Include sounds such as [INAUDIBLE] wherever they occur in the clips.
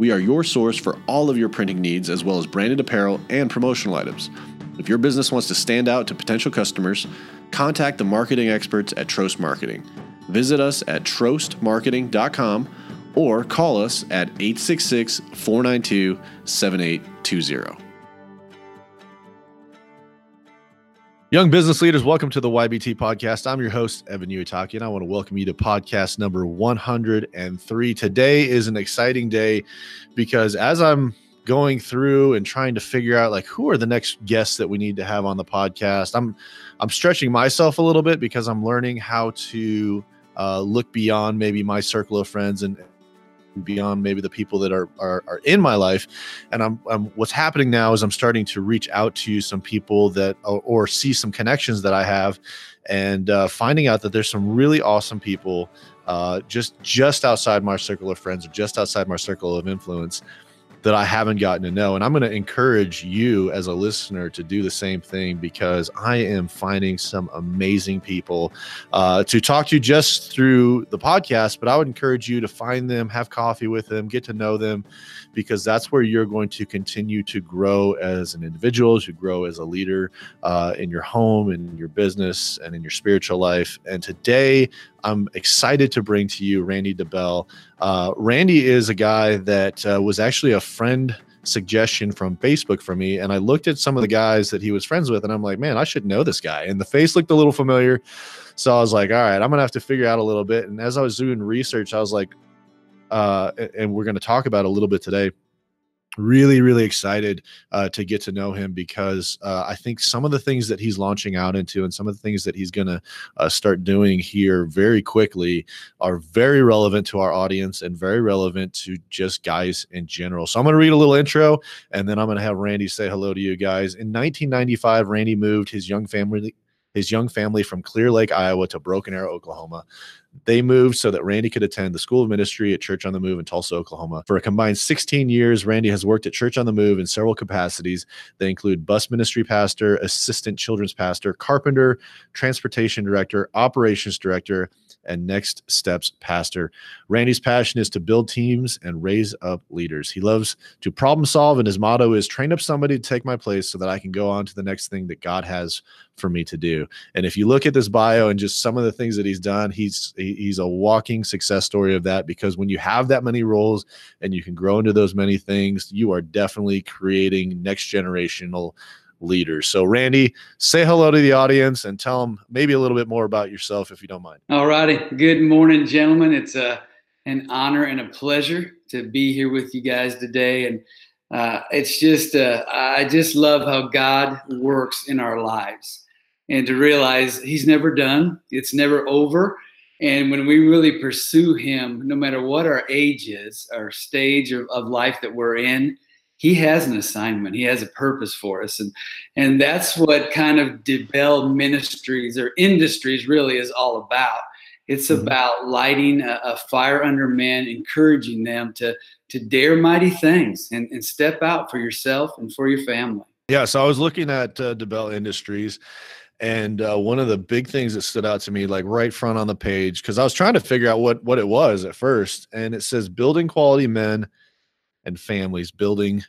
we are your source for all of your printing needs, as well as branded apparel and promotional items. If your business wants to stand out to potential customers, contact the marketing experts at Trost Marketing. Visit us at trostmarketing.com or call us at 866 492 7820. Young business leaders, welcome to the YBT podcast. I'm your host, Evan Uitaki, and I want to welcome you to podcast number 103. Today is an exciting day because as I'm going through and trying to figure out like who are the next guests that we need to have on the podcast, I'm I'm stretching myself a little bit because I'm learning how to uh, look beyond maybe my circle of friends and beyond maybe the people that are, are, are in my life. And I'm, I'm, what's happening now is i'm starting to reach out to some people that or, or see some connections that i have and uh, finding out that there's some really awesome people uh, just just outside my circle of friends or just outside my circle of influence that I haven't gotten to know. And I'm going to encourage you as a listener to do the same thing because I am finding some amazing people uh, to talk to just through the podcast. But I would encourage you to find them, have coffee with them, get to know them, because that's where you're going to continue to grow as an individual, as you grow as a leader uh, in your home, in your business, and in your spiritual life. And today, I'm excited to bring to you Randy DeBell. Uh, Randy is a guy that uh, was actually a friend suggestion from Facebook for me. And I looked at some of the guys that he was friends with, and I'm like, man, I should know this guy. And the face looked a little familiar. So I was like, all right, I'm going to have to figure out a little bit. And as I was doing research, I was like, uh, and we're going to talk about a little bit today really really excited uh, to get to know him because uh, i think some of the things that he's launching out into and some of the things that he's going to uh, start doing here very quickly are very relevant to our audience and very relevant to just guys in general so i'm going to read a little intro and then i'm going to have randy say hello to you guys in 1995 randy moved his young family his young family from Clear Lake, Iowa to Broken Arrow, Oklahoma. They moved so that Randy could attend the School of Ministry at Church on the Move in Tulsa, Oklahoma. For a combined 16 years, Randy has worked at Church on the Move in several capacities. They include bus ministry pastor, assistant children's pastor, carpenter, transportation director, operations director, and Next Steps pastor. Randy's passion is to build teams and raise up leaders. He loves to problem solve, and his motto is train up somebody to take my place so that I can go on to the next thing that God has for me to do. And if you look at this bio and just some of the things that he's done, he's he's a walking success story of that because when you have that many roles and you can grow into those many things, you are definitely creating next generational leaders. So, Randy, say hello to the audience and tell them maybe a little bit more about yourself if you don't mind. All righty. Good morning, gentlemen. It's a, uh, an honor and a pleasure to be here with you guys today. And uh, it's just, uh, I just love how God works in our lives and to realize He's never done, it's never over. And when we really pursue Him, no matter what our age is, our stage of, of life that we're in, he has an assignment. He has a purpose for us. And and that's what kind of DeBell ministries or industries really is all about. It's mm-hmm. about lighting a, a, fire under men encouraging them to to dare mighty things and, and step out for yourself and for your family. Yeah so i was looking at uh, DeBell industries and uh, one of the big things that stood out to me like right front on the page because i was trying to figure out what what it was at first and it says building quality men and families building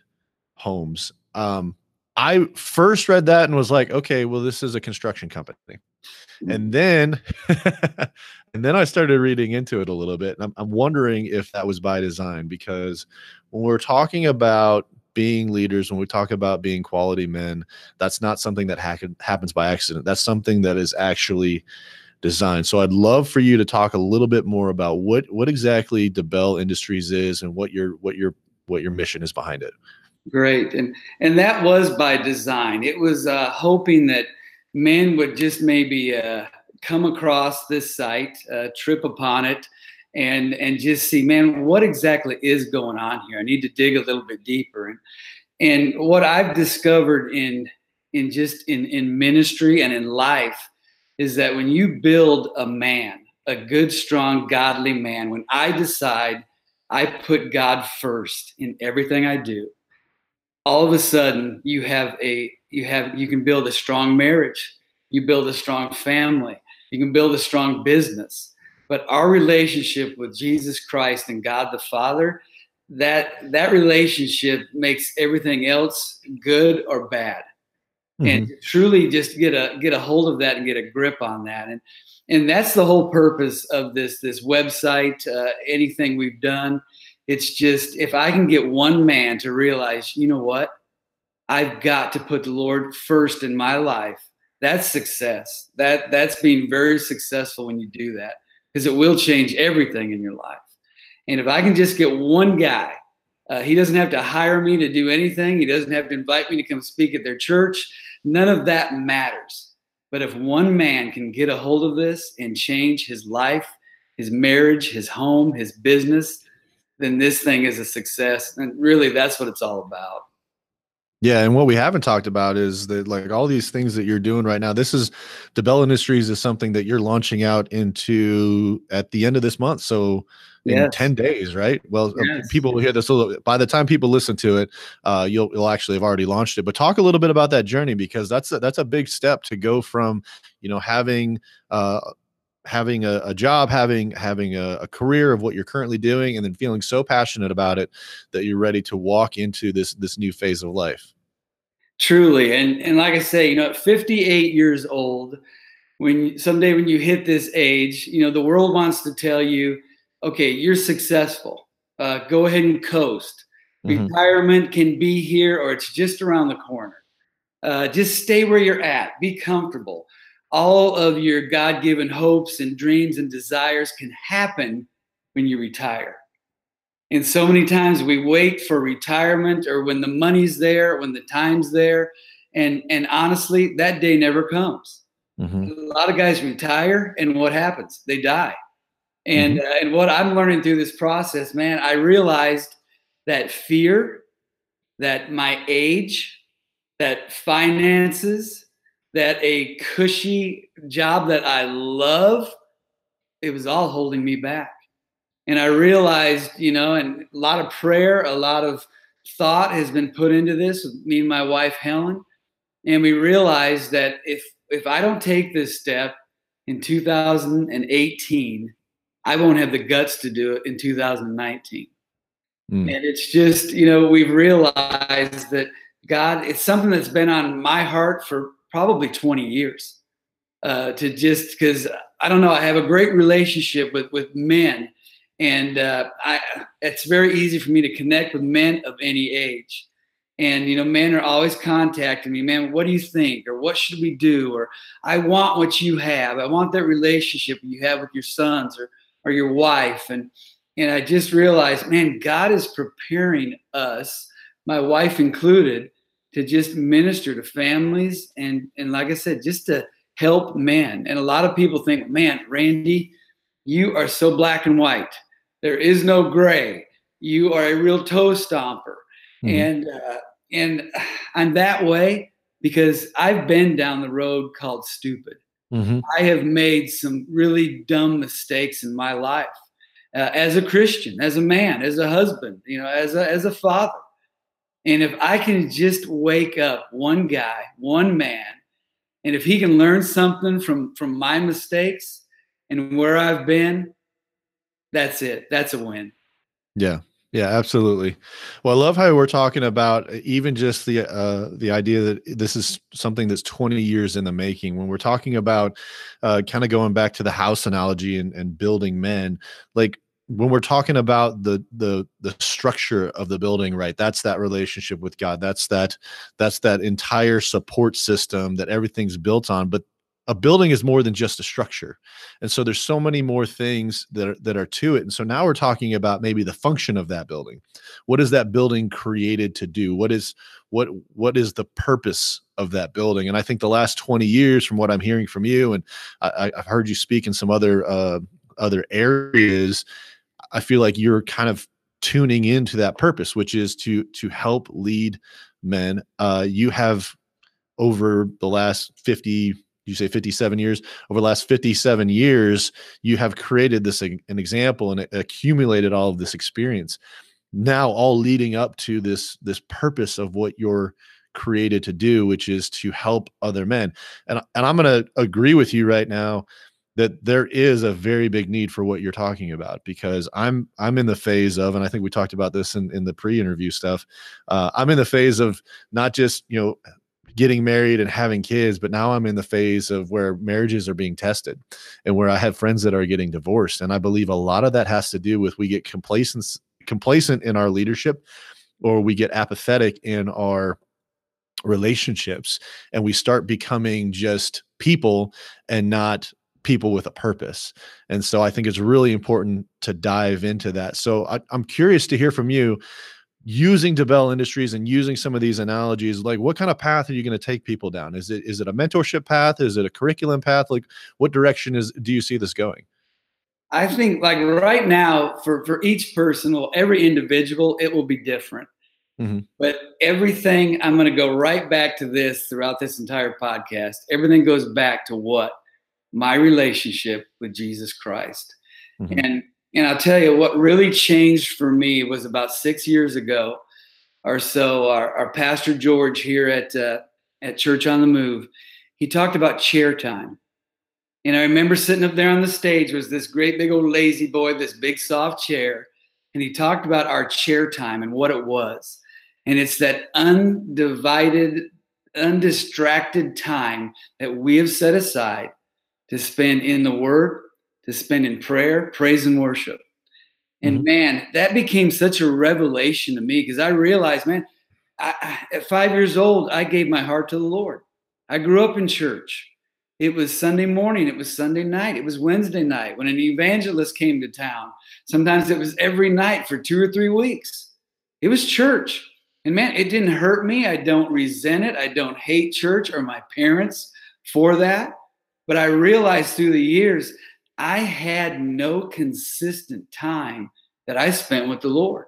homes. Um, I first read that and was like, okay, well, this is a construction company. Mm. And then, [LAUGHS] and then I started reading into it a little bit. And I'm, I'm wondering if that was by design because when we're talking about being leaders, when we talk about being quality men, that's not something that ha- happens by accident. That's something that is actually designed. So I'd love for you to talk a little bit more about what what exactly DeBell Industries is and what your what your what your mission is behind it. Great, and and that was by design. It was uh, hoping that men would just maybe uh, come across this site, uh, trip upon it, and and just see, man, what exactly is going on here? I need to dig a little bit deeper. And And what I've discovered in in just in in ministry and in life is that when you build a man, a good, strong, godly man, when I decide I put God first in everything I do, all of a sudden you have a you have you can build a strong marriage, you build a strong family, you can build a strong business. But our relationship with Jesus Christ and God the Father, that that relationship makes everything else good or bad. Mm-hmm. And truly just get a get a hold of that and get a grip on that. And and that's the whole purpose of this this website uh, anything we've done it's just if i can get one man to realize you know what i've got to put the lord first in my life that's success that that's being very successful when you do that because it will change everything in your life and if i can just get one guy uh, he doesn't have to hire me to do anything he doesn't have to invite me to come speak at their church none of that matters but if one man can get a hold of this and change his life, his marriage, his home, his business, then this thing is a success. And really, that's what it's all about. Yeah, and what we haven't talked about is that like all these things that you're doing right now. This is DeBell Industries is something that you're launching out into at the end of this month. So in yes. 10 days, right? Well, uh, yes. people will hear this a little by the time people listen to it, uh, you'll you'll actually have already launched it. But talk a little bit about that journey because that's a, that's a big step to go from, you know, having uh having a, a job, having having a, a, career of what you're currently doing, and then feeling so passionate about it that you're ready to walk into this this new phase of life. Truly, and and like I say, you know, at 58 years old, when someday when you hit this age, you know, the world wants to tell you okay, you're successful. Uh, go ahead and coast. Mm-hmm. Retirement can be here or it's just around the corner. Uh, just stay where you're at. Be comfortable. All of your God given hopes and dreams and desires can happen when you retire. And so many times we wait for retirement or when the money's there, when the time's there. And, and honestly, that day never comes. Mm-hmm. A lot of guys retire, and what happens? They die. And mm-hmm. uh, and what I'm learning through this process, man, I realized that fear, that my age, that finances, that a cushy job that I love, it was all holding me back. And I realized, you know, and a lot of prayer, a lot of thought has been put into this with me and my wife Helen. And we realized that if if I don't take this step in 2018, I won't have the guts to do it in 2019. Mm. And it's just, you know, we've realized that God, it's something that's been on my heart for probably 20 years. Uh, to just because I don't know, I have a great relationship with with men, and uh, I it's very easy for me to connect with men of any age. And you know, men are always contacting me, man. What do you think, or what should we do, or I want what you have. I want that relationship you have with your sons, or or your wife and and I just realized, man, God is preparing us, my wife included, to just minister to families and and like I said, just to help men. And a lot of people think, man, Randy, you are so black and white. There is no gray. You are a real toe stomper. Mm-hmm. And uh, and [SIGHS] I'm that way because I've been down the road called stupid. Mm-hmm. I have made some really dumb mistakes in my life uh, as a Christian, as a man, as a husband, you know, as a, as a father. And if I can just wake up one guy, one man, and if he can learn something from from my mistakes and where I've been, that's it. That's a win. Yeah. Yeah, absolutely. Well, I love how we're talking about uh, even just the uh, the idea that this is something that's 20 years in the making. When we're talking about uh, kind of going back to the house analogy and, and building men, like when we're talking about the the the structure of the building right that's that relationship with god. That's that that's that entire support system that everything's built on. But a building is more than just a structure. And so there's so many more things that are, that are to it. And so now we're talking about maybe the function of that building. What is that building created to do? What is what what is the purpose of that building? And i think the last 20 years from what i'm hearing from you and I, have heard you speak in some other uh, other areas i feel like you're kind of tuning into that purpose, which is to to help lead men. Uh, you have over the last 50 you say 57 years over the last 57 years you have created this an example and accumulated all of this experience now all leading up to this this purpose of what you're created to do which is to help other men and and I'm going to agree with you right now that there is a very big need for what you're talking about because I'm I'm in the phase of and I think we talked about this in in the pre-interview stuff uh, I'm in the phase of not just you know getting married and having kids but now I'm in the phase of where marriages are being tested and where I have friends that are getting divorced. And I believe a lot of that has to do with we get complacent complacent in our leadership or we get apathetic in our relationships and we start becoming just people and not people with a purpose. And so I think it's really important to dive into that. So I, am curious to hear from you using DeBell Industries and using some of these analogies. Like, what kind of path are you going to take people down? Is it is it a mentorship path? Is it a curriculum path? Like, what direction is do you see this going? I think like right now for for each person, well, every individual, it will be different. Mm-hmm. But everything, I'm going to go right back to this throughout this entire podcast. Everything goes back to what? My relationship with Jesus Christ. Mm-hmm. And and I'll tell you what really changed for me was about six years ago or so. Our, our pastor George here at uh, at Church on the Move, he talked about chair time. And I remember sitting up there on the stage was this great big old La-Z-Boy, this big soft chair, and he talked about our chair time and what it was. And it's that undivided, undistracted time that we have set aside to spend in the Word, to spend in prayer, praise, and worship. And mm-hmm. man, that became such a revelation to me because I realized, man, I, at five years old, I gave my heart to the Lord. I grew up in church. It was Sunday morning, it was Sunday night, it was Wednesday night when an evangelist came to town. Sometimes it was every night for two or three weeks. It was church. And man, it didn't hurt me. I don't resent it. I don't hate church or my parents for that. But I realized through the years, I had no consistent time that I spent with the Lord.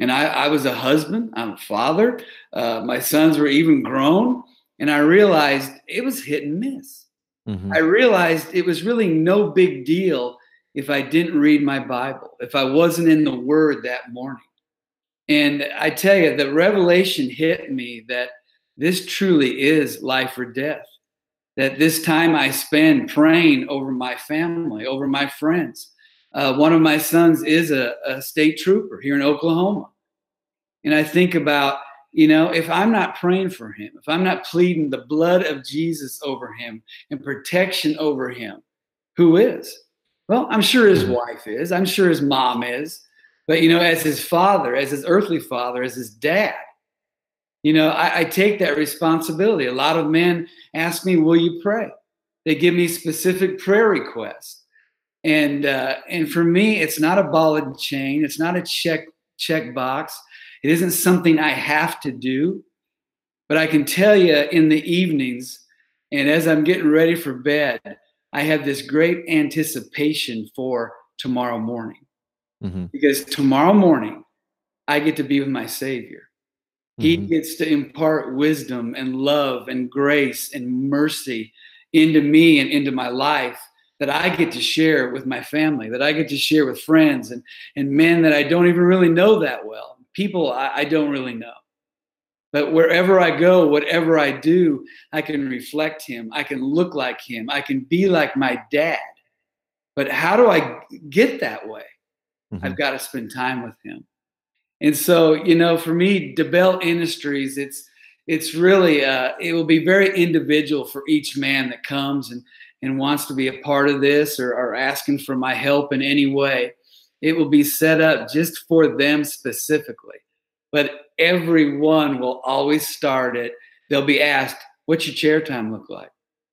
And I, I was a husband, I'm a father. Uh, my sons were even grown. And I realized it was hit and miss. Mm-hmm. I realized it was really no big deal if I didn't read my Bible, if I wasn't in the Word that morning. And I tell you, the revelation hit me that this truly is life or death. That this time I spend praying over my family, over my friends. Uh, one of my sons is a, a state trooper here in Oklahoma. And I think about, you know, if I'm not praying for him, if I'm not pleading the blood of Jesus over him and protection over him, who is? Well, I'm sure his wife is. I'm sure his mom is. But, you know, as his father, as his earthly father, as his dad, you know, I, I take that responsibility. A lot of men ask me, Will you pray? They give me specific prayer requests. And uh, and for me, it's not a ball and chain. It's not a check check box. It isn't something I have to do. But I can tell you in the evenings, and as I'm getting ready for bed, I have this great anticipation for tomorrow morning mm-hmm. because tomorrow morning I get to be with my Savior. He mm-hmm. gets to impart wisdom and love and grace and mercy into me and into my life that I get to share with my family, that I get to share with friends and, and men that I don't even really know that well, people I, I don't really know. But wherever I go, whatever I do, I can reflect him. I can look like him. I can be like my dad. But how do I get that way? Mm-hmm. I've got to spend time with him. And so, you know, for me, DeBell Industries, it's it's really uh, it will be very individual for each man that comes and and wants to be a part of this or, or asking for my help in any way. It will be set up just for them specifically. But everyone will always start it. They'll be asked, "What's your chair time look like?"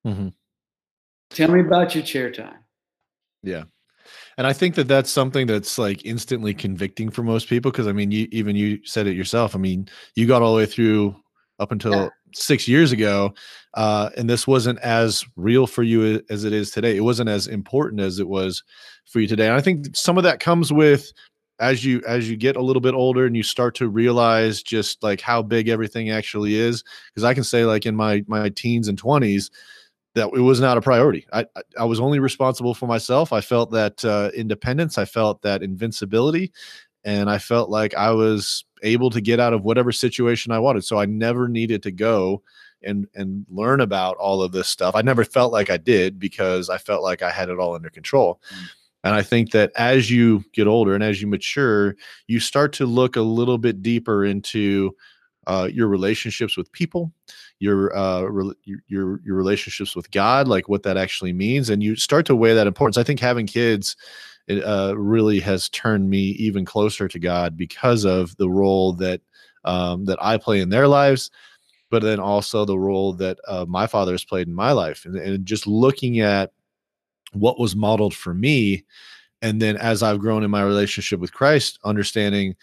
Mm-hmm. Tell me about your chair time. Yeah. And I think that that's something that's like instantly convicting for most people because I mean, you even you said it yourself. I mean, you got all the way through up until yeah. six years ago, uh, and this wasn't as real for you as it is today. It wasn't as important as it was for you today. And I think some of that comes with as you as you get a little bit older and you start to realize just like how big everything actually is because i can say like in my my teens and 20s that it was not a priority. I i was only responsible for myself. I felt that uh, independence. I felt that invincibility. And i felt like i was able to get out of whatever situation i wanted. So i never needed to go and and learn about all of this stuff. I never felt like i did because i felt like i had it all under control. Mm. And I think that as you get older and as you mature, you start to look a little bit deeper into uh, your relationships with people, your, uh, re- your your relationships with God, like what that actually means, and you start to weigh that importance. I think having kids it, uh, really has turned me even closer to God because of the role that um, that I play in their lives, but then also the role that uh, my father has played in my life, and, and just looking at what was modeled for me and then as i've grown in my relationship with christ understanding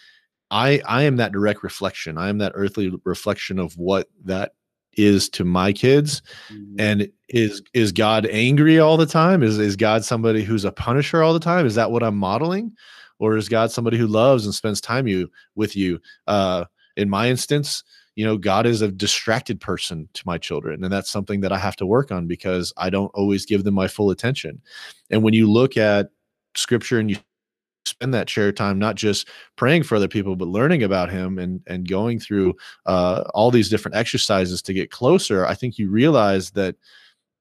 i i am that direct reflection i am that earthly reflection of what that is to my kids mm-hmm. and is is god angry all the time? Is is god somebody who's a punisher all the time? Is that what i'm modeling? Or is god somebody who loves and spends time you with you? Uh in my instance you know god is a distracted person to my children and that's something that i have to work on because i don't always give them my full attention. And when you look at scripture and you spend that chair time not just praying for other people but learning about him and and going through uh, all these different exercises to get closer i think you realize that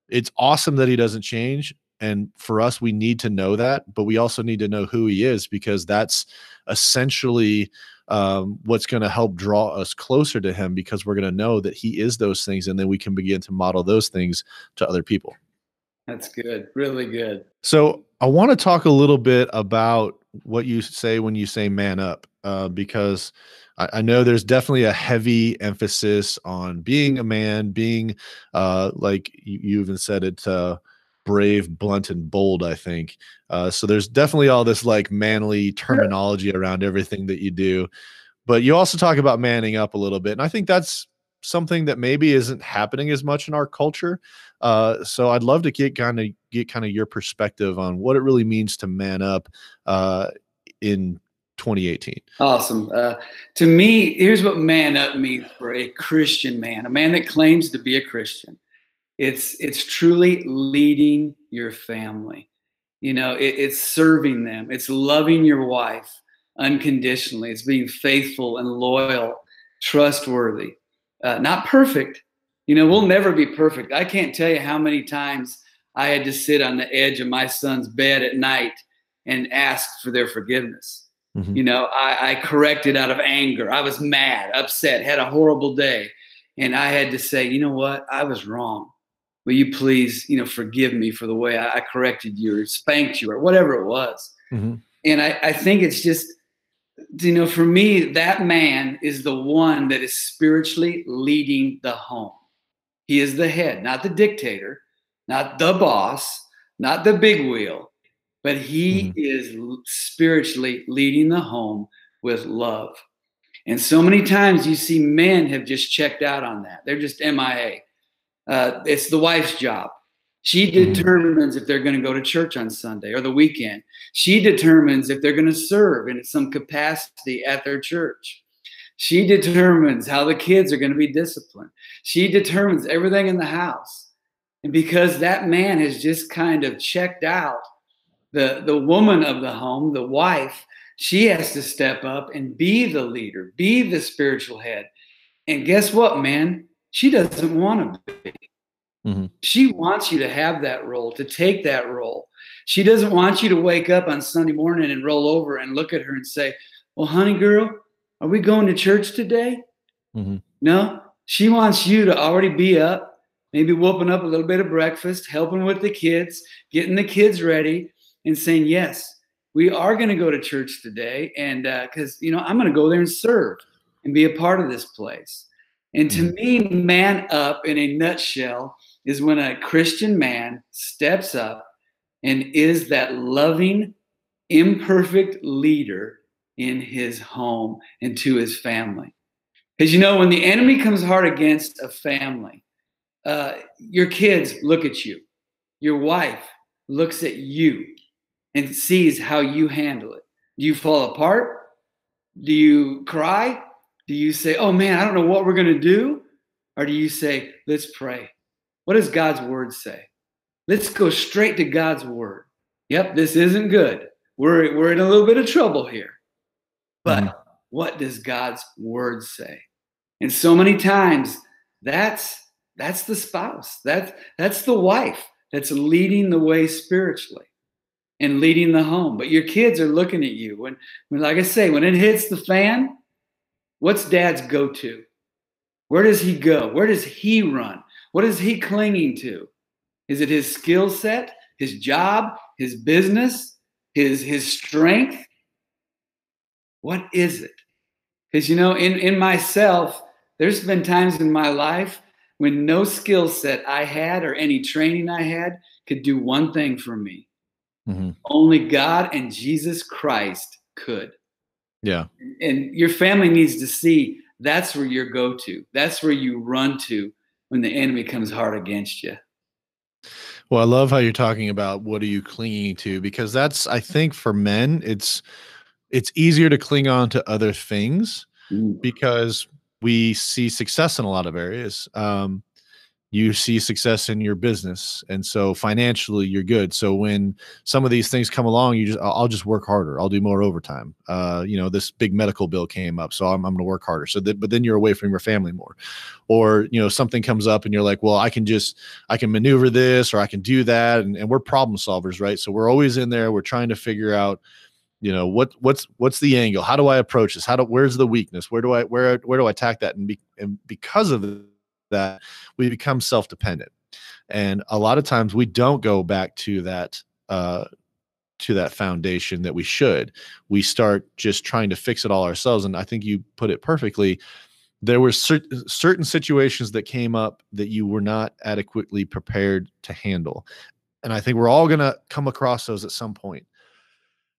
it's awesome that he doesn't change and for us we need to know that but we also need to know who he is because that's essentially um, what's going to help draw us closer to him because we're going to know that he is those things and then we can begin to model those things to other people. That's good really good. So i want to talk a little bit about what you say when you say man up uh, because I, I, know there's definitely a heavy emphasis on being a man being uh, like you, you even said it uh, brave, blunt, and bold. I think uh, so. There's definitely all this like manly terminology around everything that you do, but you also talk about manning up a little bit, and I think that's something that maybe isn't happening as much in our culture. Uh, so I'd love to get kind of get kind of your perspective on what it really means to man up uh, in 2018. Awesome. Uh, to me, here's what man up means for a Christian man, a man that claims to be a Christian. It's it's truly leading your family. You know, it, it's serving them. It's loving your wife unconditionally. It's being faithful and loyal, trustworthy. Uh, not perfect. You know, we'll never be perfect. I can't tell you how many times I had to sit on the edge of my son's bed at night and ask for their forgiveness. Mm-hmm. You know, I, I corrected out of anger. I was mad, upset, had a horrible day. And I had to say, you know what? I was wrong will you please, you know, forgive me for the way I, I corrected you or spanked you or whatever it was. Mm-hmm. And I, I think it's just, you know, for me, that man is the one that is spiritually leading the home. He is the head, not the dictator, not the boss, not the big wheel, but he mm-hmm. is spiritually leading the home with love. And so many times you see men have just checked out on that. They're just MIA. Uh, it's the wife's job. She mm-hmm. determines if they're going to go to church on Sunday or the weekend. She determines if they're going to serve in some capacity at their church. She determines how the kids are going to be disciplined. She determines everything in the house. And because that man has just kind of checked out, the, the woman of the home, the wife, she has to step up and be the leader, be the spiritual head. And guess what, man? She doesn't want to be. Mm-hmm. She wants you to have that role, to take that role. She doesn't want you to wake up on Sunday morning and roll over and look at her and say, Well, honey girl, are we going to church today? Mm-hmm. No, she wants you to already be up, maybe whooping up a little bit of breakfast, helping with the kids, getting the kids ready, and saying, Yes, we are going to go to church today. And because, uh, you know, I'm going to go there and serve and be a part of this place. And to mm-hmm. me, man up in a nutshell is when a Christian man steps up and is that loving, imperfect leader in his home and to his family. Because you know, when the enemy comes hard against a family, uh, your kids look at you, your wife looks at you and sees how you handle it. Do you fall apart? Do you cry? Do you say, oh man, I don't know what we're going to do? Or do you say, let's pray? What does God's word say? Let's go straight to God's word. Yep, this isn't good. We're, we're in a little bit of trouble here. But mm-hmm. what does God's word say? And so many times that's that's the spouse. That's that's the wife that's leading the way spiritually and leading the home. But your kids are looking at you. When, when like I say, when it hits the fan, what's dad's go to? Where does he go? Where does he run? What is he clinging to? Is it his skill set, his job, his business, his his strength? What is it? Because you know, in, in myself, there's been times in my life when no skill set I had or any training I had could do one thing for me Mm-hmm. Only God and Jesus Christ could. Yeah. And your family needs to see that's where you go to. That's where you run to when the enemy comes hard against you. Well, I love how you're talking about what are you clinging to because that's I think for men it's it's easier to cling on to other things mm. because we see success in a lot of areas. Um, you see success in your business and so financially you're good. So when some of these things come along you just i'll just work harder. I'll do more overtime. Uh, you know this big medical bill came up so i'm, I'm going to work harder. So that but then you're away from your family more. Or you know something comes up and you're like well i can just i can maneuver this or i can do that and, and we're problem solvers right? So we're always in there. We're trying to figure out you know what what's what's the angle? How do i approach this? How do where's the weakness? Where do i where where do i attack that? And, be, and because of that we become self-dependent. And a lot of times we don't go back to that uh, to that foundation that we should. We start just trying to fix it all ourselves and i think you put it perfectly. There were cer- certain situations that came up that you were not adequately prepared to handle and i think we're all going to come across those at some point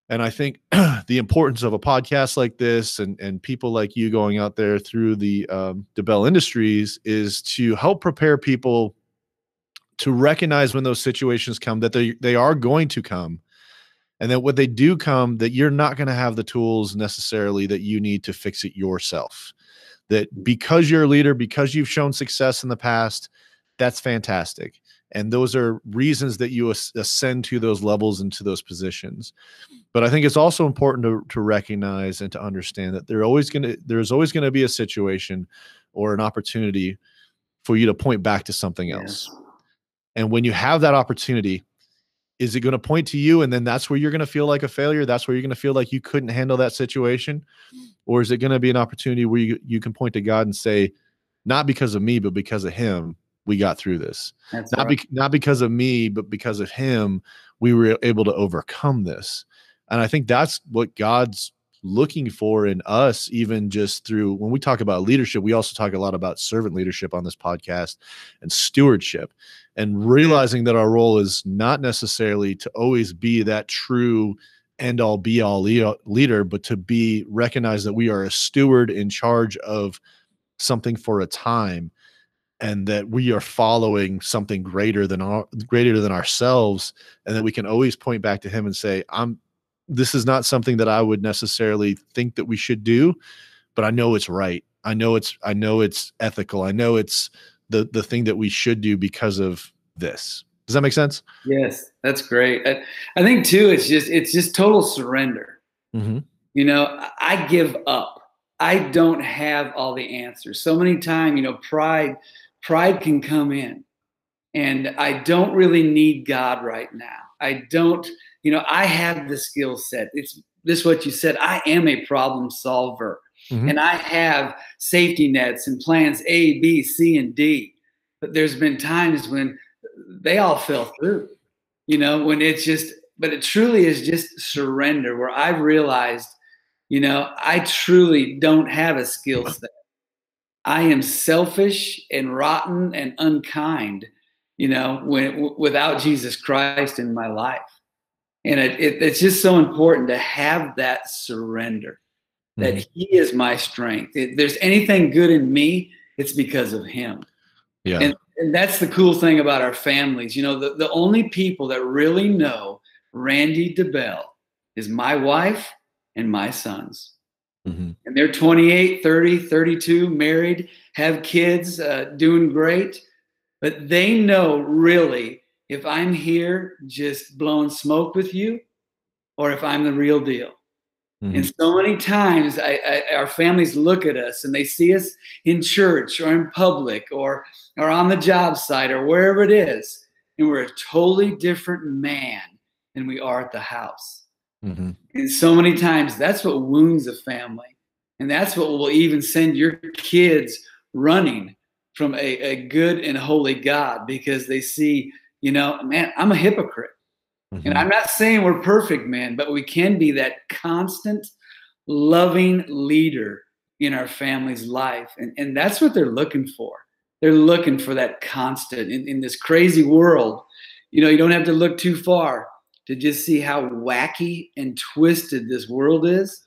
and i think [CLEARS THROAT] the importance of a podcast like this and and people like you going out there through the um, DeBell Industries is to help prepare people to recognize when those situations come that they they are going to come. And that when they do come that you're not going to have the tools necessarily that you need to fix it yourself. That because you're a leader because you've shown success in the past that's fantastic and those are reasons that you ascend to those levels and to those positions. But i think it's also important to, to recognize and to understand that there always going to there's always going to be a situation or an opportunity for you to point back to something else. Yes. and when you have that opportunity is it going to point to you and then that's where you're going to feel like a failure? That's where you're going to feel like you couldn't handle that situation? Or is it going to be an opportunity where you, you can point to god and say not because of me but because of him we got through this. That's not right. be, not because of me, but because of him, we were able to overcome this. And I think that's what God's looking for in us, even just through when we talk about leadership, we also talk a lot about servant leadership on this podcast and stewardship and realizing that our role is not necessarily to always be that true end all be all leader, but to be recognized that we are a steward in charge of something for a time and that we are following something greater than our greater than ourselves and that we can always point back to him and say i'm this is not something that i would necessarily think that we should do but i know it's right. I know it's i know it's ethical. I know it's the the thing that we should do because of this. Does that make sense? Yes that's great. I, I think too it's just it's just total surrender. Mm-hmm. you know i give up. I don't have all the answers. So many times, you know, pride pride can come in. And I don't really need God right now. I don't, you know, I have the skill set. It's this what you said. I am a problem solver. Mm-hmm. And I have safety nets and plans A, B, C, and D. But there's been times when they all fell through, you know, when it's just, but it truly is just surrender where I've realized, you know, I truly don't have a skill set. I am selfish and rotten and unkind, you know, when w- without Jesus Christ in my life. And it, it, it's just so important to have that surrender that mm-hmm. He is my strength. If there's anything good in me, it's because of Him. Yeah. And, and that's the cool thing about our families. You know, the, the only people that really know Randy DeBell is my wife and my sons. Mhm. And they're 28, 30, 32, married, have kids, uh, doing great. But they know really if I'm here just blowing smoke with you or if I'm the real deal. Mhm. And so many times I, I, our families look at us and they see us in church or in public or, or on the job site or wherever it is. And we're a totally different man than we are at the house. Mhm. And so many times that's what wounds a family. And that's what will even send your kids running from a, a good and holy God because they see, you know, man, I'm a hypocrite. Mhm. And I'm not saying we're perfect, man, but we can be that constant, loving leader in our family's life. And, and that's what they're looking for. They're looking for that constant in, in this crazy world. You know, you don't have to look too far to just see how wacky and twisted this world is.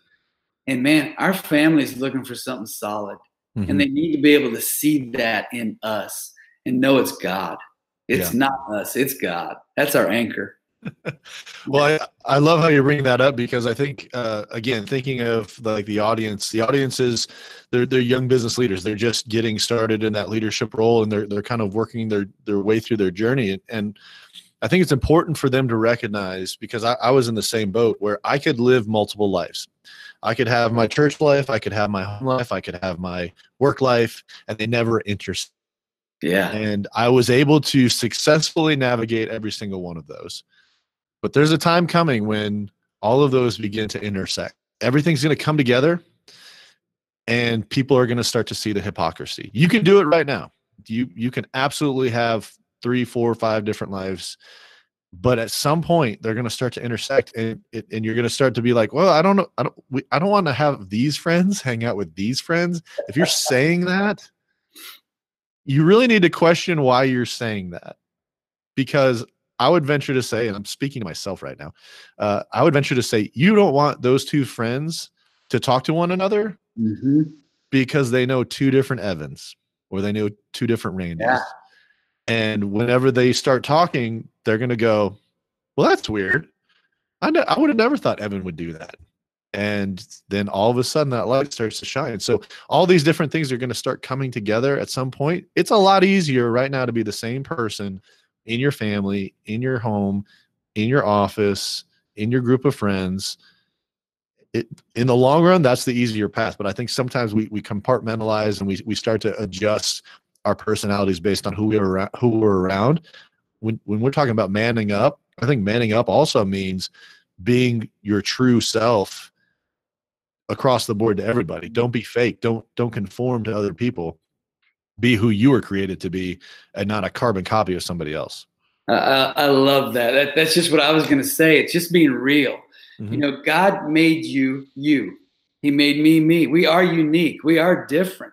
And man, our family is looking for something solid. Mhm. And they need to be able to see that in us and know it's God. It's Yeah. not us, it's God. That's our anchor. [LAUGHS] Well, I, I love how you bring that up because I think uh, again, thinking of like the audience, the audience is they're they're young business leaders. They're just getting started in that leadership role, and they're they're kind of working their their way through their journey. And, and I think it's important for them to recognize because I, I was in the same boat where I could live multiple lives. I could have my church life, I could have my home life, I could have my work life, and they never intersect. Yeah. And I was able to successfully navigate every single one of those. But there's a time coming when all of those begin to intersect. Everything's going to come together and people are going to start to see the hypocrisy. You can do it right now. You you can absolutely have three, four, five different lives. But at some point, they're going to start to intersect, and it, and you're going to start to be like, "Well, I don't know, I don't, we, I don't want to have these friends hang out with these friends." If you're saying that, you really need to question why you're saying that because i would venture to say and i'm speaking to myself right now uh, i would venture to say you don't want those two friends to talk to one another hmm because they know two different evans or they know two different Randys Yeah. And whenever they start talking they're going to go well that's weird. I, ne- I would have never thought evan would do that. And then all of a sudden that light starts to shine. So all these different things are going to start coming together at some point. It's a lot easier right now to be the same person in your family in your home in your office in your group of friends. It, in the long run that's the easier path. But i think sometimes we, we compartmentalize and we, we start to adjust our personalities based on who we are who we're around when, when we're talking about manning up i think manning up also means being your true self across the board to everybody don't be fake don't don't conform to other people be who you were created to be and not a carbon copy of somebody else I, love that. that. That's just what I was going to say. It's just being real. You Mhm. know, God made you you. He made me me. We are unique. We are different.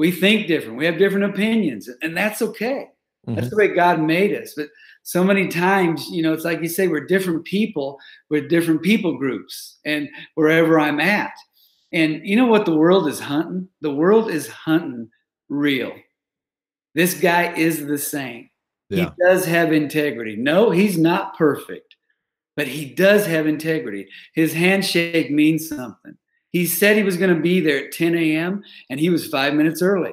We think different. We have different opinions, and that's okay. That's Mhm. the way God made us. But so many times, you know, it's like you say, we're different people with different people groups, and wherever I'm at. And you know what the world is hunting? The world is hunting real. This guy is the same. Yeah. He does have integrity. No, he's not perfect, but he does have integrity. His handshake means something. He said he was going to be there at 10 a.m. and he was five minutes early.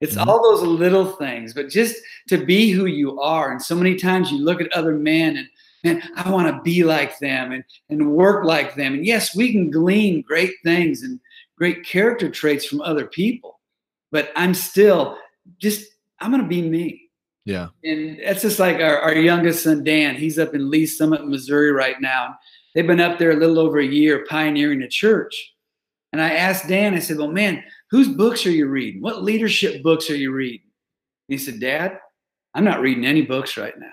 It's Mhm. all those little things, but just to be who you are. And so many times you look at other men and, man, I want to be like them and, and work like them. And yes, we can glean great things and great character traits from other people, but I'm still just, I'm going to be me. yeah And that's just like our, our youngest son, Dan. He's up in Lee's Summit, Missouri right now. They've been up there a little over a year pioneering a church. And I asked Dan, I said, Well, man, whose books are you reading? What leadership books are you reading? And he said, Dad, I'm not reading any books right now.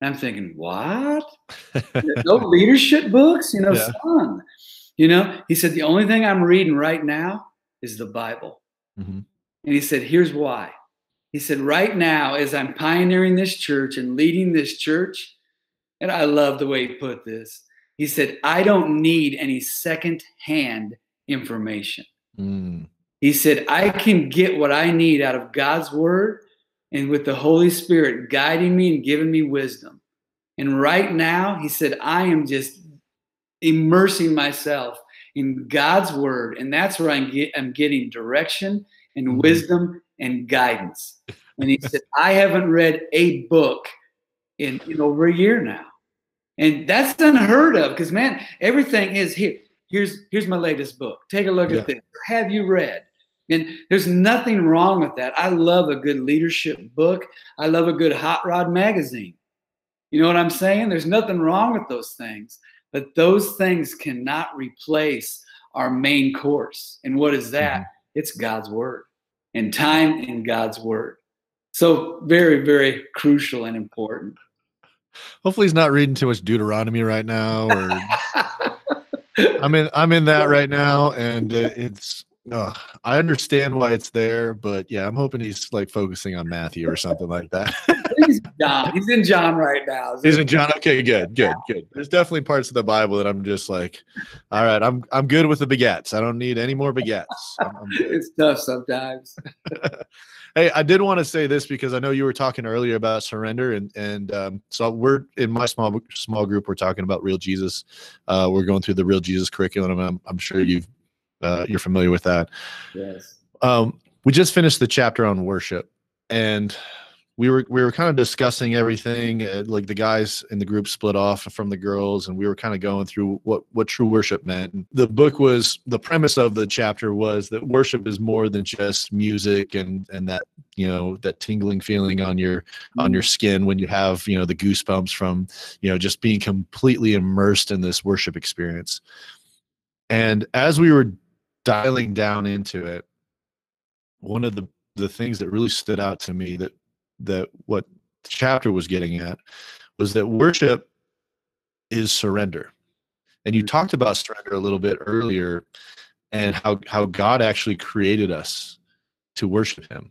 And I'm thinking, What? no [LAUGHS] leadership books? You know, Yeah. son. You know, he said, The only thing I'm reading right now is the Bible. Mhm. And he said, Here's why. He said, Right now, as I'm pioneering this church and leading this church, and I love the way he put this, he said, I don't need any second hand information. Mm. He said, I can get what I need out of God's word and with the Holy Spirit guiding me and giving me wisdom. And right now, he said, I am just immersing myself in God's word. And that's where I'm, get, I'm getting direction and Mhm. wisdom and guidance. And he said, I haven't read a book in, in over a year now. And that's unheard of because man, everything is here. Here's here's my latest book. Take a look Yeah. at this. Have you read? And there's nothing wrong with that. I love a good leadership book. I love a good hot rod magazine. You know what I'm saying? There's nothing wrong with those things, but those things cannot replace our main course. And what is that? Mm-hmm. It's God's word and time in God's word. So very, very crucial and important. Hopefully, he's not reading too much Deuteronomy right now. Or [LAUGHS] I'm in. I'm in that right now, and it's. Uh, I understand why it's there, but yeah, I'm hoping he's like focusing on Matthew or something like that. He's John. He's in John right now. He's in John. Okay, good, good, good. There's definitely parts of the Bible that I'm just like, all right, I'm I'm good with the begats. I don't need any more begats. I'm, I'm. It's tough sometimes. [LAUGHS] Hey, I did want to say this because I know you were talking earlier about surrender, and and um, so we're in my small small group. We're talking about real Jesus. Uh, we're going through the real Jesus curriculum. I'm, I'm sure you've uh, you're familiar with that. Yes. Um, we just finished the chapter on worship, and we were we were kind of discussing everything. Uh, like the guys in the group split off from the girls, and we were kind of going through what what true worship meant. And the book was the premise of the chapter was that worship is more than just music and and that you know that tingling feeling on your on your skin when you have you know the goosebumps from you know just being completely immersed in this worship experience. And as we were dialing down into it, one of the the things that really stood out to me that that what the chapter was getting at was that worship is surrender. And you talked about surrender a little bit earlier and how how God actually created us to worship him.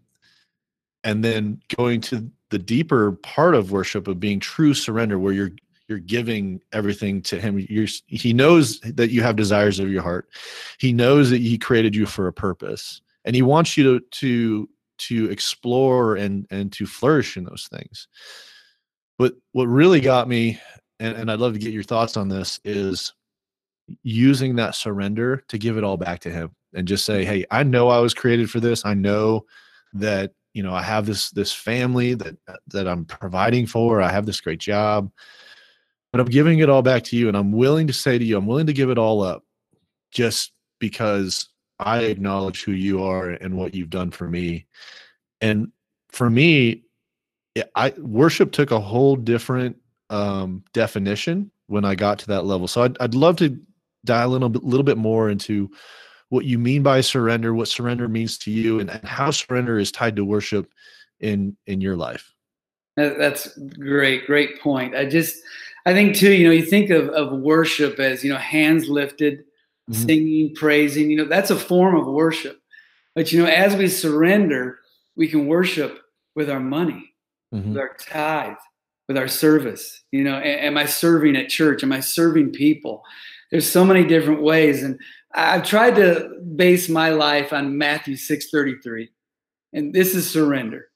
And then going to the deeper part of worship of being true surrender where you're you're giving everything to him you're he knows that you have desires of your heart he knows that he created you for a purpose and he wants you to to to explore and and to flourish in those things. But what really got me and, and i'd love to get your thoughts on this is using that surrender to give it all back to him and just say hey i know i was created for this. I know that you know i have this this family that that i'm providing for. I have this great job but i'm giving it all back to you and i'm willing to say to you i'm willing to give it all up just because i acknowledge who you are and what you've done for me. And for me i worship took a whole different um definition when i got to that level. So i'd, I'd love to dial in a bit- little bit more into what you mean by surrender what surrender means to you and, and how surrender is tied to worship in in your life. That's great, great point. I just, I think too, you know, you think of, of worship as, you know, hands lifted, Mhm. singing, praising, you know, that's a form of worship. But, you know, as we surrender, we can worship with our money, Mhm. with our tithe, with our service. You know, am I serving at church? Am I serving people? There's so many different ways. And I've tried to base my life on Matthew 6:33. And this is surrender.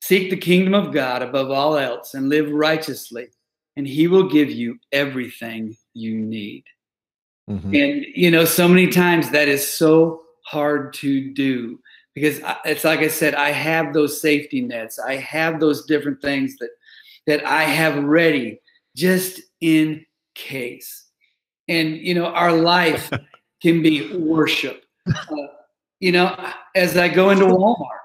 Seek the kingdom of God above all else and live righteously, and he will give you everything you need. Mhm. And you know, so many times that is so hard to do because it's like I said, I have those safety nets. I have those different things that that I have ready just in case. And you know, our life [LAUGHS] can be worship. Uh, you know, as I go into Walmart,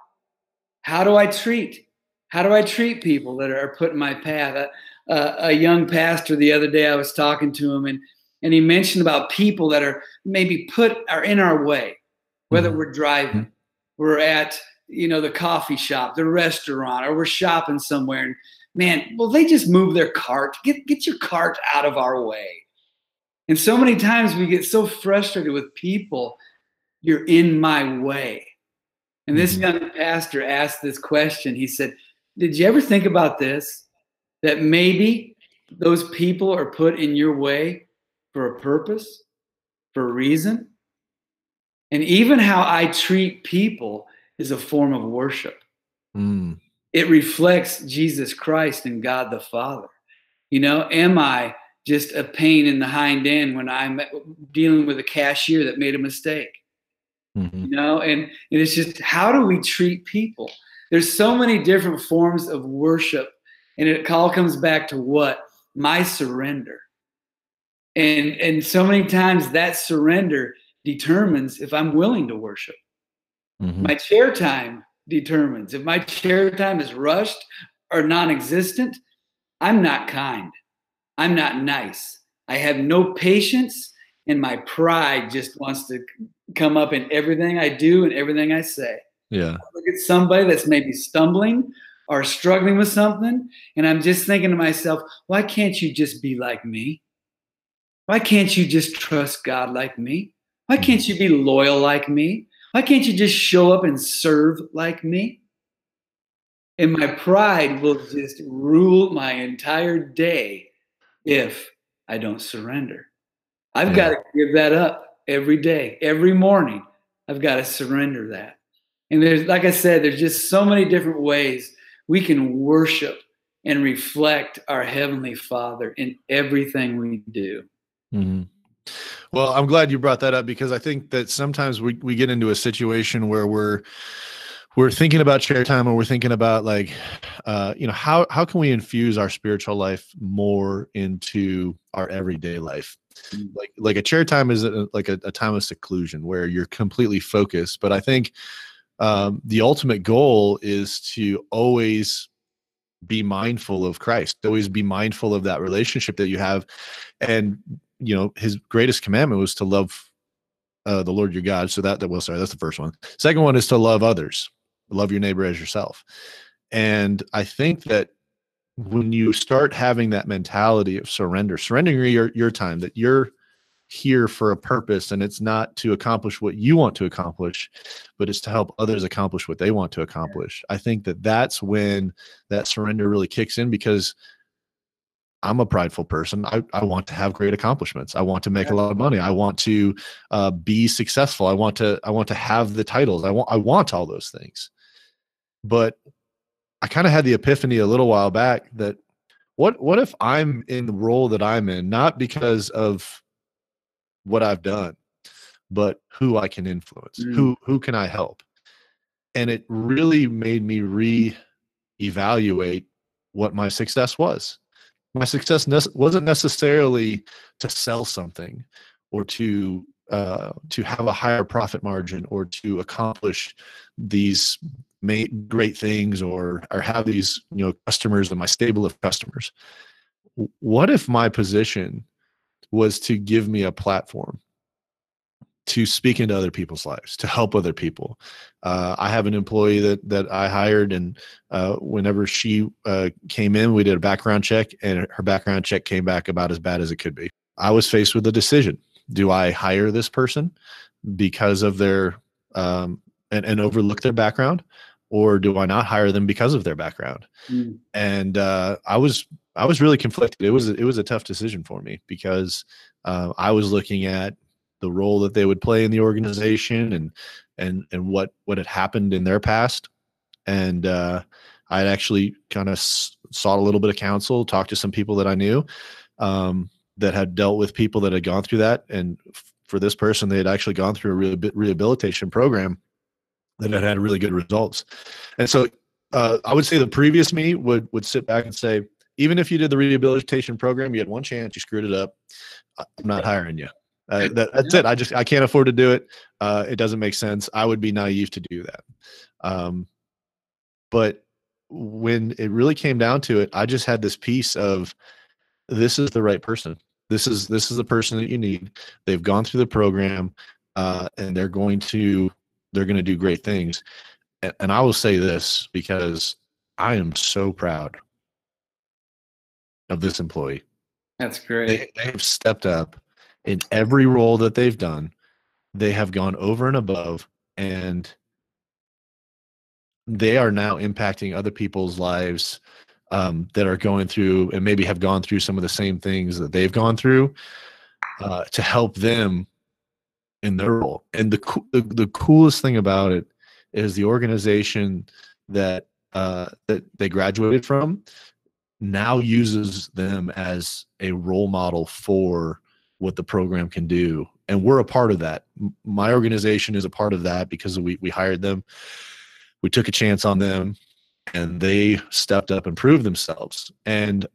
how do I treat? How do I treat people that are put in my path? A, a, a young pastor the other day, I was talking to him, and and he mentioned about people that are maybe put are in our way, whether Mhm. we're driving, we're at you know the coffee shop, the restaurant, or we're shopping somewhere. And man, well, they just move their cart. Get get your cart out of our way. And so many times we get so frustrated with people. You're in my way. And this Mhm. young pastor asked this question. He said, Did you ever think about this? That maybe those people are put in your way for a purpose, for a reason? And even how I treat people is a form of worship. Mm. It reflects Jesus Christ and God the Father. You know, am I just a pain in the hind end when I'm dealing with a cashier that made a mistake. Mm-hmm. You know, and, and it's just how do we treat people? There's so many different forms of worship, and it all comes back to what? My surrender. And and so many times that surrender determines if I'm willing to worship. Mm-hmm. My chair time determines if my chair time is rushed or non-existent, I'm not kind. I'm not nice. I have no patience, and my pride just wants to come up in everything I do and everything I say. Yeah. I look at somebody that's maybe stumbling or struggling with something, and I'm just thinking to myself, why can't you just be like me? Why can't you just trust God like me? Why can't you be loyal like me? Why can't you just show up and serve like me? And my pride will just rule my entire day if I don't surrender. I've yeah. got to give that up every day, every morning. I've got to surrender that. And there's, like I said, there's just so many different ways we can worship and reflect our Heavenly Father in everything we do. Mm-hmm. Well, I'm glad you brought that up because I think that sometimes we, we get into a situation where we're we're thinking about chair time and we're thinking about like uh, you know how how can we infuse our spiritual life more into our everyday life mm. like like a chair time is a, like a, a, time of seclusion where you're completely focused but i think um, the ultimate goal is to always be mindful of christ always be mindful of that relationship that you have and you know his greatest commandment was to love uh, the lord your god so that that well sorry that's the first one second one is to love others love your neighbor as yourself. And I think that when you start having that mentality of surrender, surrendering your, your time, that you're here for a purpose and it's not to accomplish what you want to accomplish, but it's to help others accomplish what they want to accomplish. I think that that's when that surrender really kicks in because I'm a prideful person. I, I want to have great accomplishments. I want to make a lot of money. I want to uh, be successful. I want to I want to have the titles. I want I want all those things. But I kind of had the epiphany a little while back that what what if I'm in the role that I'm in, not because of what I've done, but who I can influence, mm. who who can I help? And it really made me re-evaluate what my success was. My success ne- wasn't necessarily to sell something or to uh, to have a higher profit margin or to accomplish these make great things or or have these you know customers and my stable of customers. What if my position was to give me a platform to speak into other people's lives to help other people uh, i have an employee that that i hired and uh, whenever she uh, came in we did a background check and her background check came back about as bad as it could be i was faced with a decision do i hire this person because of their um, and, and overlook their background or do I not hire them because of their background? Mm. And uh, I was I was really conflicted. It was it was a tough decision for me because uh, I was looking at the role that they would play in the organization and and and what what had happened in their past, and uh, I'd actually kind of s- sought a little bit of counsel, talked to some people that I knew um, that had dealt with people that had gone through that, and f- for this person, they had actually gone through a re- rehabilitation program that had had really good results. And so uh, I would say the previous me would would sit back and say, even if you did the rehabilitation program, you had one chance, you screwed it up. I'm not hiring you. Uh, that, that's it. I just I can't afford to do it. Uh, it doesn't make sense. I would be naive to do that. Um, but when it really came down to it, I just had this piece of this is the right person. This is this is the person that you need. They've gone through the program, uh, and they're going to they're going to do great things. And, and I will say this because I am so proud of this employee. That's great. They, they have stepped up in every role that they've done. They have gone over and above, and they are now impacting other people's lives um, that are going through and maybe have gone through some of the same things that they've gone through uh, to help them in their role. And the, the the coolest thing about it is the organization that uh, that they graduated from. now uses them as a role model for what the program can do. And we're a part of that. My organization is a part of that because we, we hired them. We took a chance on them and they stepped up and proved themselves. And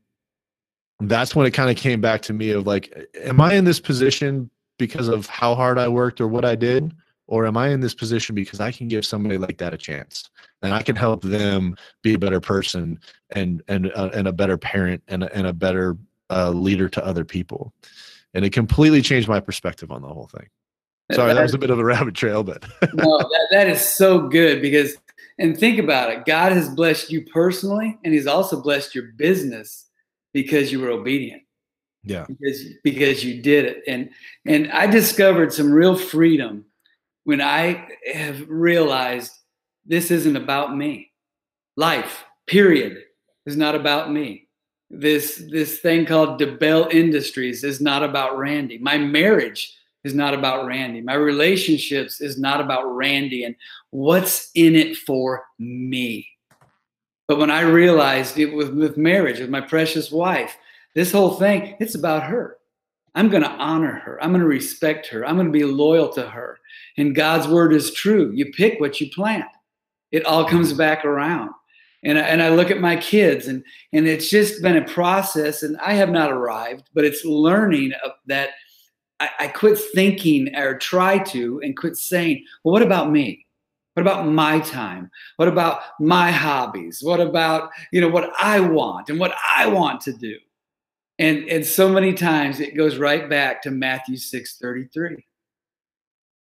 that's when it kind of came back to me of like am i in this position because of how hard i worked or what i did? Or am i in this position because i can give somebody like that a chance? And i can help them be a better person and and uh, and a better parent and, and a better uh, leader to other people and it completely changed my perspective on the whole thing. Sorry that was a bit of a rabbit trail but no [LAUGHS] that, that is so good because and think about it god has blessed you personally and he's also blessed your business because you were obedient. Yeah. Because because you did it. And and i discovered some real freedom when i have realized this isn't about me. Life period is not about me this this thing called DeBell Industries is not about Randy. My marriage is not about Randy. My relationships is not about Randy and what's in it for me. But when I realized it was with marriage, with my precious wife, this whole thing, it's about her. I'm going to honor her. I'm going to respect her. I'm going to be loyal to her. And God's word is true. You pick what you plant. It all comes back around and I, and I look at my kids and and it's just been a process and I have not arrived but it's learning that I, I quit thinking or try to and quit saying well what about me? What about my time? What about my hobbies? What about you know what I want and what I want to do? And and so many times it goes right back to Matthew 6 33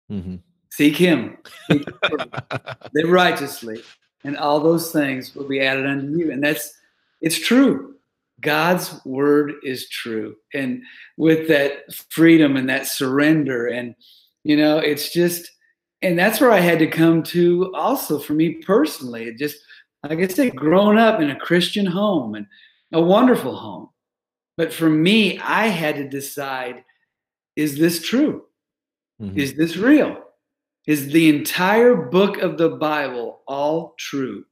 mm-hmm. seek him. [LAUGHS] Live righteously and all those things will be added unto you. And that's it's true. God's word is true. And with that freedom and that surrender, and you know, it's just, and that's where I had to come to also for me personally. It just, like I said, growing up in a Christian home and a wonderful home. But for me, I had to decide is this true? Mm-hmm. Is this real? Is the entire book of the Bible all true?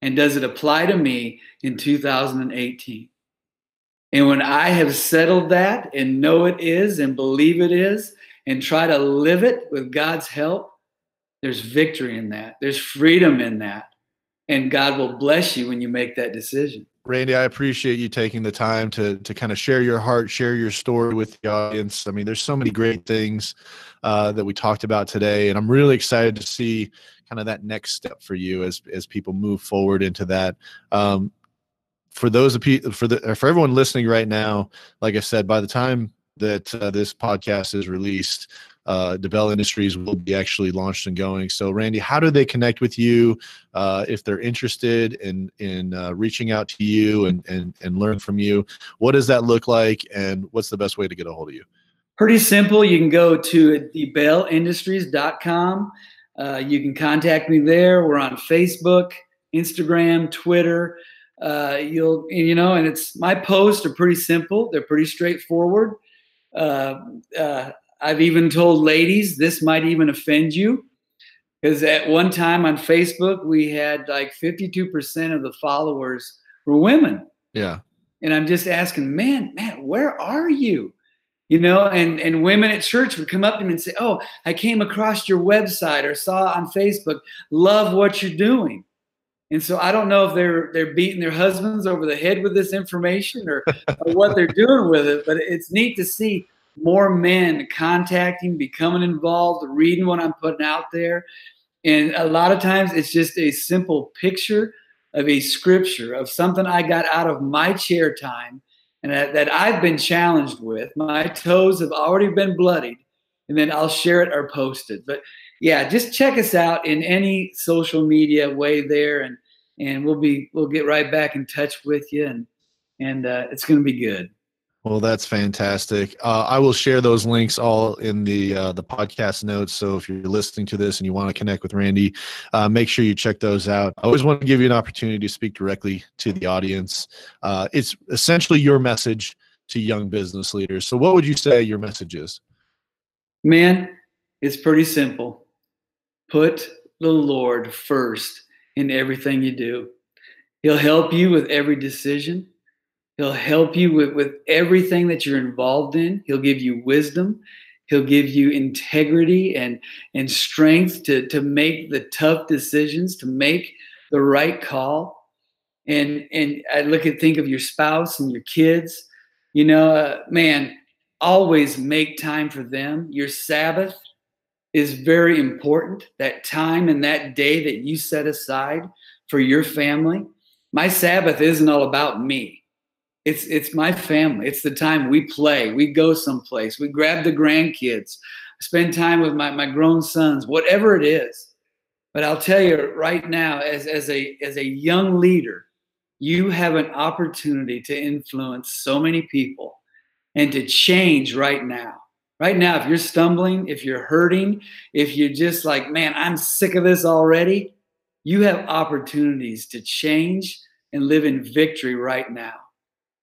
And does it apply to me in 2018? And when I have settled that and know it is and believe it is and try to live it with God's help, there's victory in that. There's freedom in that. And God will bless you when you make that decision. Randy, I appreciate you taking the time to to kind of share your heart, share your story with the audience. I mean, there's so many great things uh, that we talked about today, and I'm really excited to see kind of that next step for you as as people move forward into that. Um, for those people, for the for everyone listening right now, like I said, by the time that uh, this podcast is released, uh, DeBell Industries will be actually launched and going. So, Randy, how do they connect with you uh, if they're interested in in uh, reaching out to you and, and and learn from you? What does that look like, and what's the best way to get a hold of you? Pretty simple. You can go to debellindustries.com. Uh, you can contact me there. We're on Facebook, Instagram, Twitter. Uh, you'll you know, and it's my posts are pretty simple. They're pretty straightforward. Uh, uh, I've even told ladies this might even offend you because at one time on Facebook we had like 52% of the followers were women. Yeah. And I'm just asking, man, man, where are you? You know, and and women at church would come up to me and say, "Oh, I came across your website or saw on Facebook. Love what you're doing." And so I don't know if they're they're beating their husbands over the head with this information or, or what they're doing with it, but it's neat to see more men contacting, becoming involved, reading what I'm putting out there. And a lot of times it's just a simple picture of a scripture, of something I got out of my chair time and that, that I've been challenged with. My toes have already been bloodied, and then I'll share it or post it. But yeah, just check us out in any social media way there, and and we'll be we'll get right back in touch with you, and and uh, it's going to be good. Well, that's fantastic. Uh, I will share those links all in the uh, the podcast notes. So if you're listening to this and you want to connect with Randy, uh, make sure you check those out. I always want to give you an opportunity to speak directly to the audience. Uh, it's essentially your message to young business leaders. So, what would you say your message is? Man, it's pretty simple. Put the Lord first in everything you do. He'll help you with every decision. He'll help you with, with everything that you're involved in. He'll give you wisdom. He'll give you integrity and, and strength to, to make the tough decisions, to make the right call. And, and I look at think of your spouse and your kids. You know, uh, man, always make time for them. Your Sabbath is very important. That time and that day that you set aside for your family. My Sabbath isn't all about me. It's it's my family. It's the time we play. We go someplace. We grab the grandkids. Spend time with my, my grown sons, whatever it is. But I'll tell you right now, as, as a as a young leader, you have an opportunity to influence so many people and to change right now. Right now, if you're stumbling, if you're hurting, if you're just like, man, I'm sick of this already, you have opportunities to change and live in victory right now.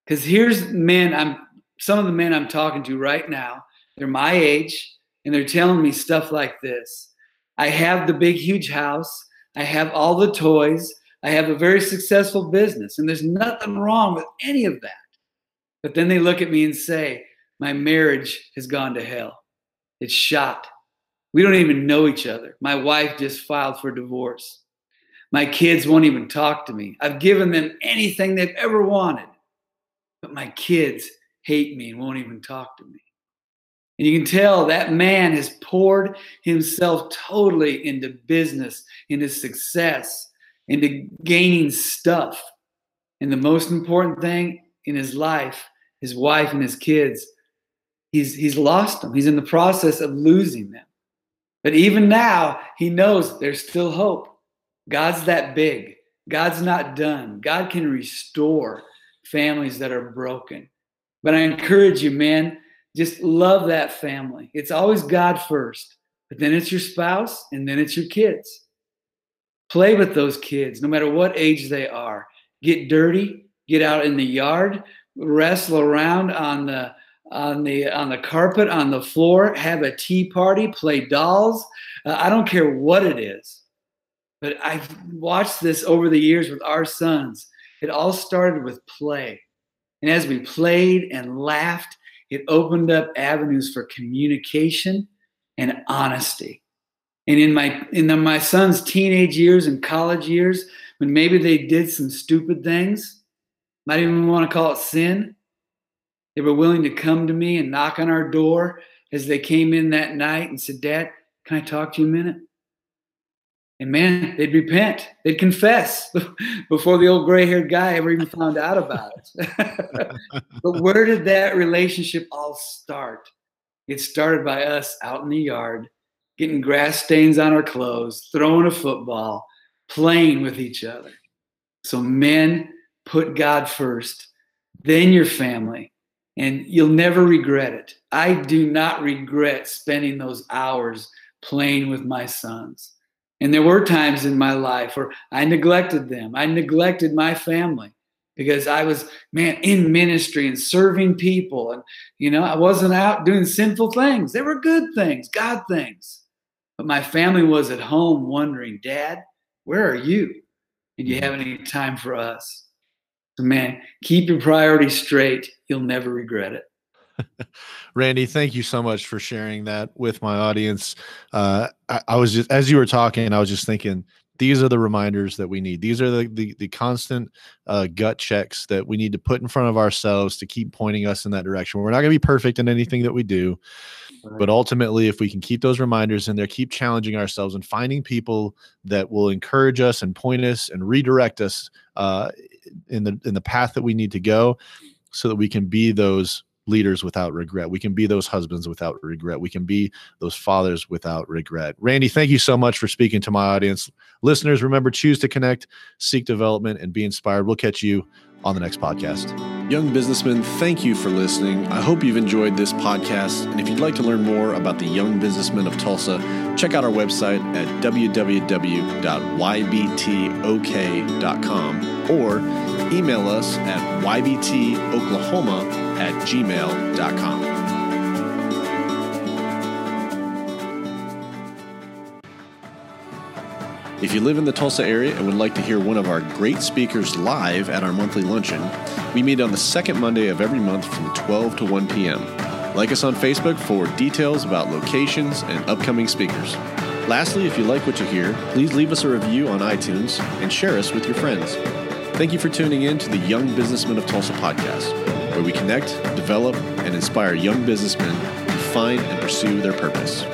Because here's men, I'm some of the men I'm talking to right now, they're my age, and they're telling me stuff like this. I have the big, huge house, I have all the toys, I have a very successful business, and there's nothing wrong with any of that. But then they look at me and say, My marriage has gone to hell. It's shot. We don't even know each other. My wife just filed for divorce. My kids won't even talk to me. I've given them anything they've ever wanted, but my kids hate me and won't even talk to me. And you can tell that man has poured himself totally into business, into success, into gaining stuff. And the most important thing in his life, his wife and his kids, he's, he's lost them. He's in the process of losing them. But even now, he knows there's still hope. God's that big. God's not done. God can restore families that are broken. But I encourage you, man, just love that family. It's always God first, but then it's your spouse and then it's your kids. Play with those kids, no matter what age they are. Get dirty, get out in the yard, wrestle around on the on the on the carpet, on the floor, have a tea party, play dolls. Uh, I don't care what it is. But I've watched this over the years with our sons. It all started with play. And as we played and laughed, it opened up avenues for communication and honesty. And in my in the, my son's teenage years and college years, when maybe they did some stupid things, might even want to call it sin, they were willing to come to me and knock on our door as they came in that night and said, Dad, can I talk to you a minute? And man, they'd repent, they'd confess [LAUGHS] before the old gray haired guy ever even found out about it. [LAUGHS] but where did that relationship all start? It started by us out in the yard, getting grass stains on our clothes, throwing a football, playing with each other. So, men, put God first, then your family, and you'll never regret it. I do not regret spending those hours playing with my sons. And there were times in my life where I neglected them. I neglected my family because I was, man, in ministry and serving people. And, you know, I wasn't out doing sinful things. They were good things, God things. But my family was at home wondering, Dad, where are you? And you have any time for us? So, man, keep your priorities straight. You'll never regret it. [LAUGHS] Randy, thank you so much for sharing that with my audience. Uh, I, I, was just as you were talking, I was just thinking these are the reminders that we need. These are the the, the constant uh, gut checks that we need to put in front of ourselves to keep pointing us in that direction. We're not going to be perfect in anything that we do, but ultimately, if we can keep those reminders in there, keep challenging ourselves and finding people that will encourage us and point us and redirect us uh, in the in the path that we need to go, so that we can be those leaders without regret. We can be those husbands without regret. We can be those fathers without regret. Randy, thank you so much for speaking to my audience. Listeners, remember choose to connect, seek development, and be inspired. We'll catch you on the next podcast. Young businessmen, thank you for listening. I hope you've enjoyed this podcast. And if you'd like to learn more about the young businessmen of Tulsa, check out our website at www.ybtok.com or email us at ybtoklahoma at gmail.com. If you live in the Tulsa area and would like to hear one of our great speakers live at our monthly luncheon, we meet on the second Monday of every month from 12 to 1 p.m. Like us on Facebook for details about locations and upcoming speakers. Lastly, if you like what you hear, please leave us a review on iTunes and share us with your friends. Thank you for tuning in to the Young Businessmen of Tulsa podcast, where we connect, develop, and inspire young businessmen to find and pursue their purpose.